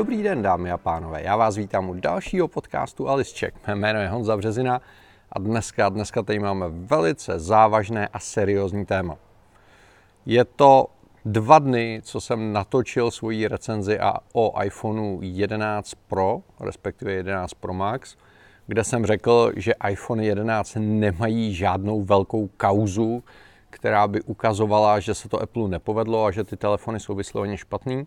Dobrý den, dámy a pánové. Já vás vítám u dalšího podcastu Alice Check. Mé jméno je Honza Březina a dneska, dneska tady máme velice závažné a seriózní téma. Je to dva dny, co jsem natočil svoji recenzi a o iPhoneu 11 Pro, respektive 11 Pro Max, kde jsem řekl, že iPhone 11 nemají žádnou velkou kauzu, která by ukazovala, že se to Apple nepovedlo a že ty telefony jsou vysloveně špatný.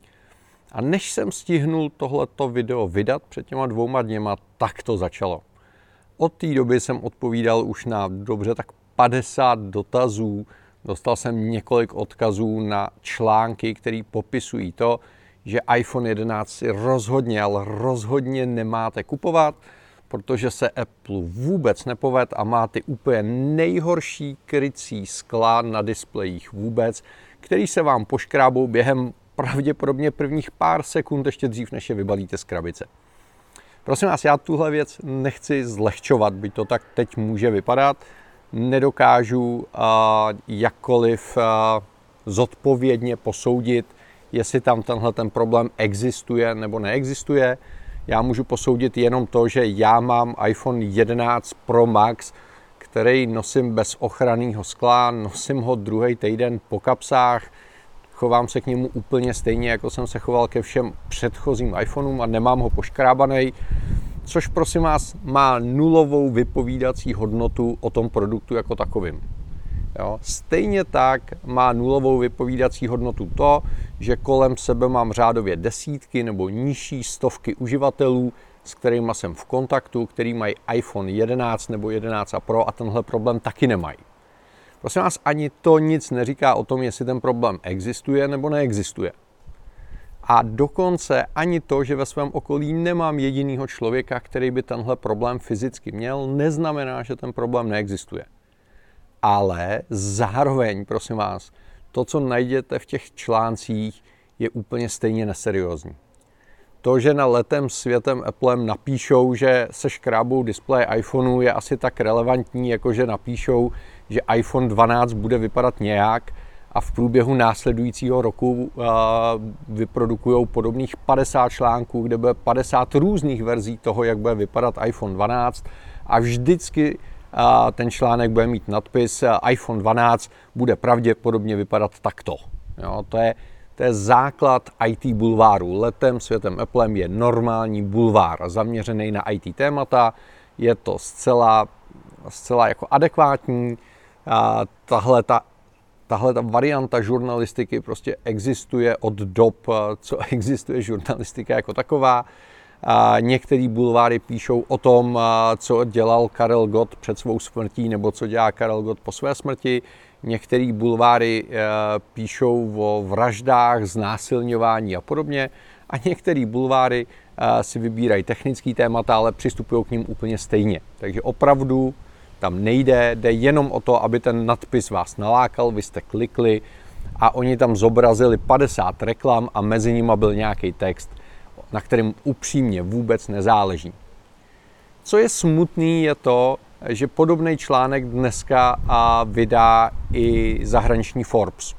A než jsem stihnul tohleto video vydat před těma dvouma dněma, tak to začalo. Od té doby jsem odpovídal už na dobře tak 50 dotazů, dostal jsem několik odkazů na články, které popisují to, že iPhone 11 si rozhodně, ale rozhodně nemáte kupovat, protože se Apple vůbec nepoved a má ty úplně nejhorší krycí skla na displejích vůbec, který se vám poškrábou během pravděpodobně prvních pár sekund ještě dřív, než je vybalíte z krabice. Prosím vás, já tuhle věc nechci zlehčovat, byť to tak teď může vypadat. Nedokážu uh, jakkoliv uh, zodpovědně posoudit, jestli tam tenhle ten problém existuje nebo neexistuje. Já můžu posoudit jenom to, že já mám iPhone 11 Pro Max, který nosím bez ochranného skla, nosím ho druhý týden po kapsách, chovám se k němu úplně stejně, jako jsem se choval ke všem předchozím iPhoneům a nemám ho poškrábaný, což prosím vás má nulovou vypovídací hodnotu o tom produktu jako takovým. Jo. Stejně tak má nulovou vypovídací hodnotu to, že kolem sebe mám řádově desítky nebo nižší stovky uživatelů, s kterými jsem v kontaktu, který mají iPhone 11 nebo 11 Pro a tenhle problém taky nemají. Prosím vás, ani to nic neříká o tom, jestli ten problém existuje nebo neexistuje. A dokonce ani to, že ve svém okolí nemám jedinýho člověka, který by tenhle problém fyzicky měl, neznamená, že ten problém neexistuje. Ale zároveň, prosím vás, to, co najdete v těch článcích, je úplně stejně neseriózní. To, že na letem světem Applem napíšou, že se škrábou displeje iPhoneu, je asi tak relevantní, jako že napíšou, že iPhone 12 bude vypadat nějak a v průběhu následujícího roku vyprodukují podobných 50 článků, kde bude 50 různých verzí toho, jak bude vypadat iPhone 12 a vždycky ten článek bude mít nadpis iPhone 12 bude pravděpodobně vypadat takto. Jo, to, je, to je základ IT bulváru. Letem světem Applem je normální bulvár zaměřený na IT témata. Je to zcela, zcela jako adekvátní. A tahle ta tahle ta varianta žurnalistiky prostě existuje od dob, co existuje žurnalistika jako taková. A některý bulváry píšou o tom, co dělal Karel Gott před svou smrtí nebo co dělá Karel Gott po své smrti. Některý bulváry e, píšou o vraždách, znásilňování a podobně. A některý bulváry e, si vybírají technický témata, ale přistupují k ním úplně stejně. Takže opravdu tam nejde, jde jenom o to, aby ten nadpis vás nalákal, vy jste klikli a oni tam zobrazili 50 reklam a mezi nimi byl nějaký text, na kterým upřímně vůbec nezáleží. Co je smutný, je to, že podobný článek dneska vydá i zahraniční Forbes.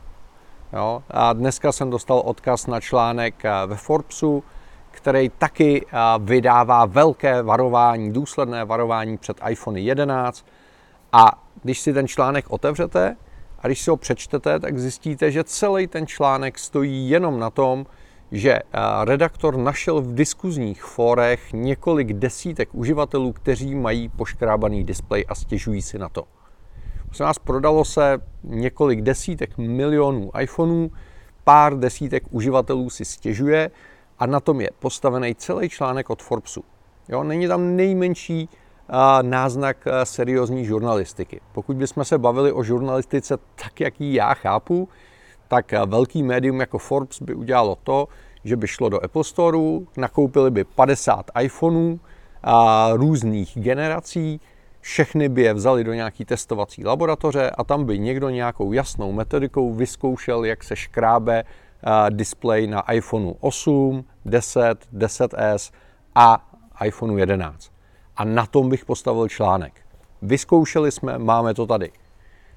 Jo? A dneska jsem dostal odkaz na článek ve Forbesu, který taky vydává velké varování, důsledné varování před iPhone 11. A když si ten článek otevřete a když si ho přečtete, tak zjistíte, že celý ten článek stojí jenom na tom, že redaktor našel v diskuzních fórech několik desítek uživatelů, kteří mají poškrábaný displej a stěžují si na to. Prosím nás, prodalo se několik desítek milionů iPhoneů, pár desítek uživatelů si stěžuje a na tom je postavený celý článek od Forbesu. Jo, není tam nejmenší náznak seriózní žurnalistiky. Pokud bychom se bavili o žurnalistice tak, jak ji já chápu, tak velký médium jako Forbes by udělalo to, že by šlo do Apple Store, nakoupili by 50 iPhoneů a různých generací, všechny by je vzali do nějaký testovací laboratoře a tam by někdo nějakou jasnou metodikou vyzkoušel, jak se škrábe display na iPhoneu 8, 10, 10s a iPhoneu 11. A na tom bych postavil článek. Vyzkoušeli jsme, máme to tady.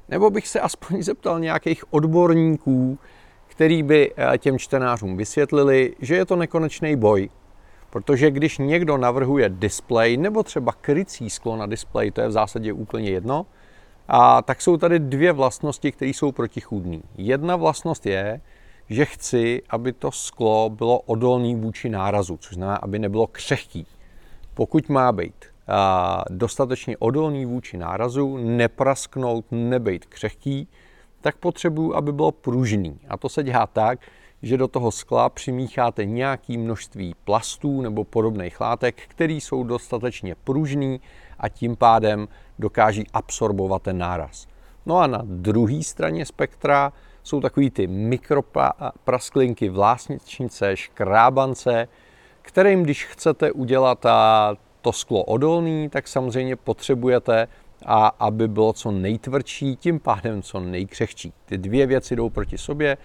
Nebo bych se aspoň zeptal nějakých odborníků, který by eh, těm čtenářům vysvětlili, že je to nekonečný boj. Protože když někdo navrhuje display nebo třeba krycí sklo na display, to je v zásadě úplně jedno, a tak jsou tady dvě vlastnosti, které jsou protichůdné. Jedna vlastnost je, že chci, aby to sklo bylo odolné vůči nárazu, což znamená, aby nebylo křehký. Pokud má být dostatečně odolný vůči nárazu, neprasknout, nebejt křehký, tak potřebuju, aby bylo pružný. A to se dělá tak, že do toho skla přimícháte nějaké množství plastů nebo podobných látek, které jsou dostatečně pružný a tím pádem dokáží absorbovat ten náraz. No a na druhé straně spektra jsou takový ty mikroprasklinky, vlásničnice, škrábance, kterým, když chcete udělat to sklo odolný, tak samozřejmě potřebujete, a aby bylo co nejtvrdší, tím pádem co nejkřehčí. Ty dvě věci jdou proti sobě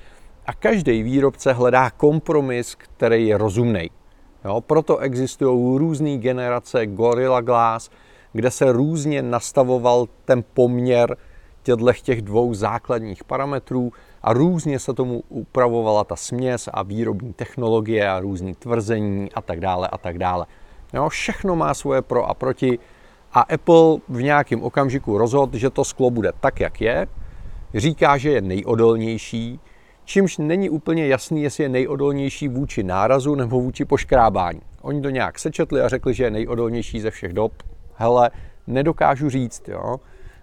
a každý výrobce hledá kompromis, který je rozumný. Proto existují různé generace Gorilla Glass, kde se různě nastavoval ten poměr těchto těch dvou základních parametrů a různě se tomu upravovala ta směs a výrobní technologie a různý tvrzení a tak dále a tak dále. Jo, všechno má svoje pro a proti a Apple v nějakém okamžiku rozhodl, že to sklo bude tak, jak je, říká, že je nejodolnější, čímž není úplně jasný, jestli je nejodolnější vůči nárazu nebo vůči poškrábání. Oni to nějak sečetli a řekli, že je nejodolnější ze všech dob. Hele, nedokážu říct, jo.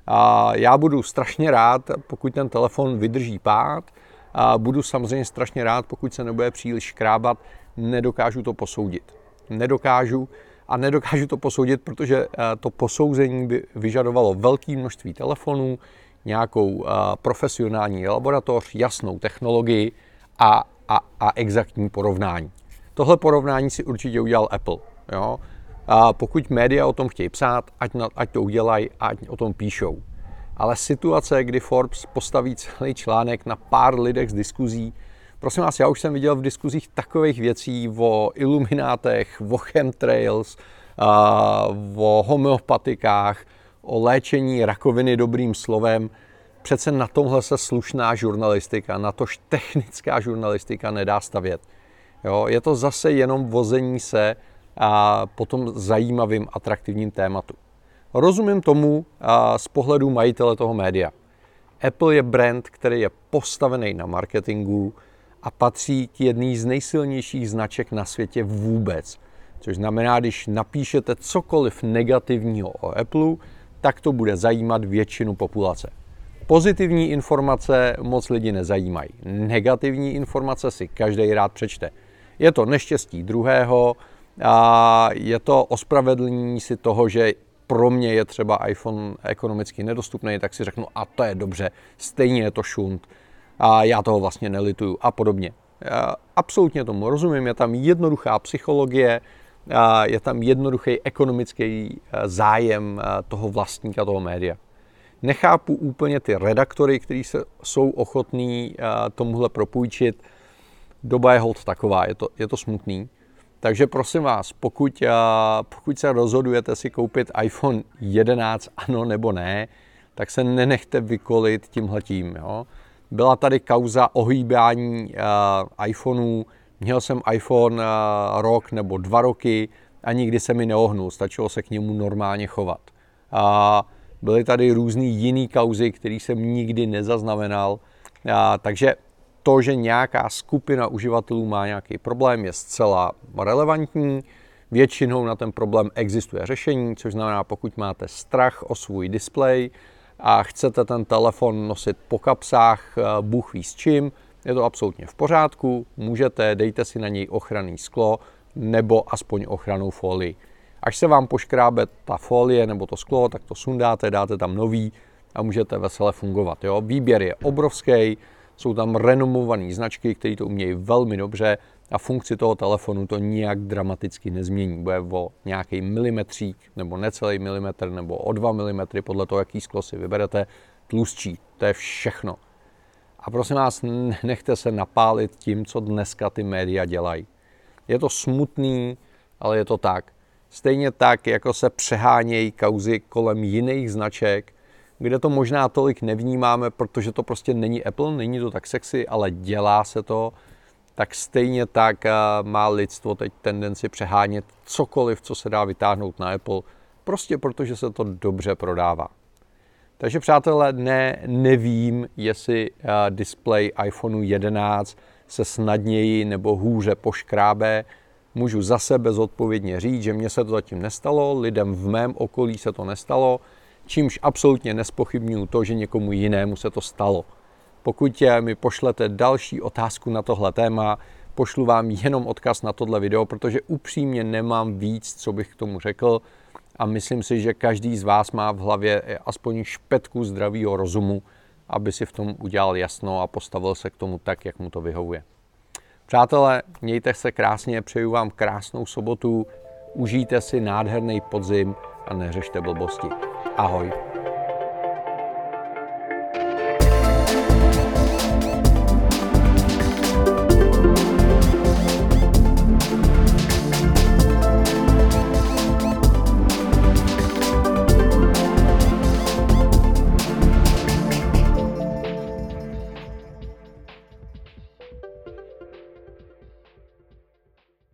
A já budu strašně rád, pokud ten telefon vydrží pád, a budu samozřejmě strašně rád, pokud se nebude příliš škrábat, nedokážu to posoudit. Nedokážu a nedokážu to posoudit, protože eh, to posouzení by vyžadovalo velké množství telefonů, nějakou eh, profesionální laboratoř, jasnou technologii a, a, a exaktní porovnání. Tohle porovnání si určitě udělal Apple. Jo? A pokud média o tom chtějí psát, ať, na, ať to udělají, ať o tom píšou. Ale situace, kdy Forbes postaví celý článek na pár lidech z diskuzí, prosím vás, já už jsem viděl v diskuzích takových věcí o iluminátech, o chemtrails, o homeopatikách, o léčení rakoviny dobrým slovem. Přece na tomhle se slušná žurnalistika, na tož technická žurnalistika nedá stavět. Jo, je to zase jenom vození se a potom zajímavým, atraktivním tématu. Rozumím tomu a z pohledu majitele toho média. Apple je brand, který je postavený na marketingu a patří k jedné z nejsilnějších značek na světě vůbec. Což znamená, když napíšete cokoliv negativního o Apple, tak to bude zajímat většinu populace. Pozitivní informace moc lidi nezajímají. Negativní informace si každý rád přečte. Je to neštěstí druhého, a je to ospravedlnění si toho, že pro mě je třeba iPhone ekonomicky nedostupný, tak si řeknu, a to je dobře, stejně je to šunt, a já toho vlastně nelituju a podobně. Já absolutně tomu rozumím, je tam jednoduchá psychologie, je tam jednoduchý ekonomický eh, zájem eh, toho vlastníka toho média. Nechápu úplně ty redaktory, kteří jsou ochotní eh, tomuhle propůjčit. Doba je hold taková, je to, je to smutný. Takže prosím vás, pokud, pokud se rozhodujete si koupit iPhone 11, ano nebo ne, tak se nenechte vykolit tímhletím. Jo? Byla tady kauza ohýbání iPhoneů, Měl jsem iPhone rok nebo dva roky a nikdy se mi neohnul, stačilo se k němu normálně chovat. A byly tady různé jiné kauzy, které jsem nikdy nezaznamenal. A, takže to, že nějaká skupina uživatelů má nějaký problém, je zcela relevantní. Většinou na ten problém existuje řešení, což znamená, pokud máte strach o svůj displej a chcete ten telefon nosit po kapsách, Bůh ví s čím, je to absolutně v pořádku, můžete, dejte si na něj ochranný sklo nebo aspoň ochranou folii. Až se vám poškrábe ta folie nebo to sklo, tak to sundáte, dáte tam nový a můžete vesele fungovat. Jo? Výběr je obrovský, jsou tam renomované značky, které to umějí velmi dobře a funkci toho telefonu to nijak dramaticky nezmění. Bude o nějaký milimetřík nebo necelý milimetr nebo o 2 mm podle toho, jaký sklo si vyberete, tlustší. To je všechno. A prosím vás, nechte se napálit tím, co dneska ty média dělají. Je to smutný, ale je to tak. Stejně tak, jako se přehánějí kauzy kolem jiných značek, kde to možná tolik nevnímáme, protože to prostě není Apple, není to tak sexy, ale dělá se to, tak stejně tak eh, má lidstvo teď tendenci přehánět cokoliv, co se dá vytáhnout na Apple, prostě protože se to dobře prodává. Takže přátelé, ne, nevím, jestli uh, display iPhoneu 11 se snadněji nebo hůře poškrábe. Můžu zase bezodpovědně říct, že mně se to zatím nestalo, lidem v mém okolí se to nestalo, čímž absolutně nespochybnuju to, že někomu jinému se to stalo. Pokud mi pošlete další otázku na tohle téma, pošlu vám jenom odkaz na tohle video, protože upřímně nemám víc, co bych k tomu řekl a myslím si, že každý z vás má v hlavě aspoň špetku zdravého rozumu, aby si v tom udělal jasno a postavil se k tomu tak, jak mu to vyhovuje. Přátelé, mějte se krásně, přeju vám krásnou sobotu, užijte si nádherný podzim a neřešte blbosti. Ahoj.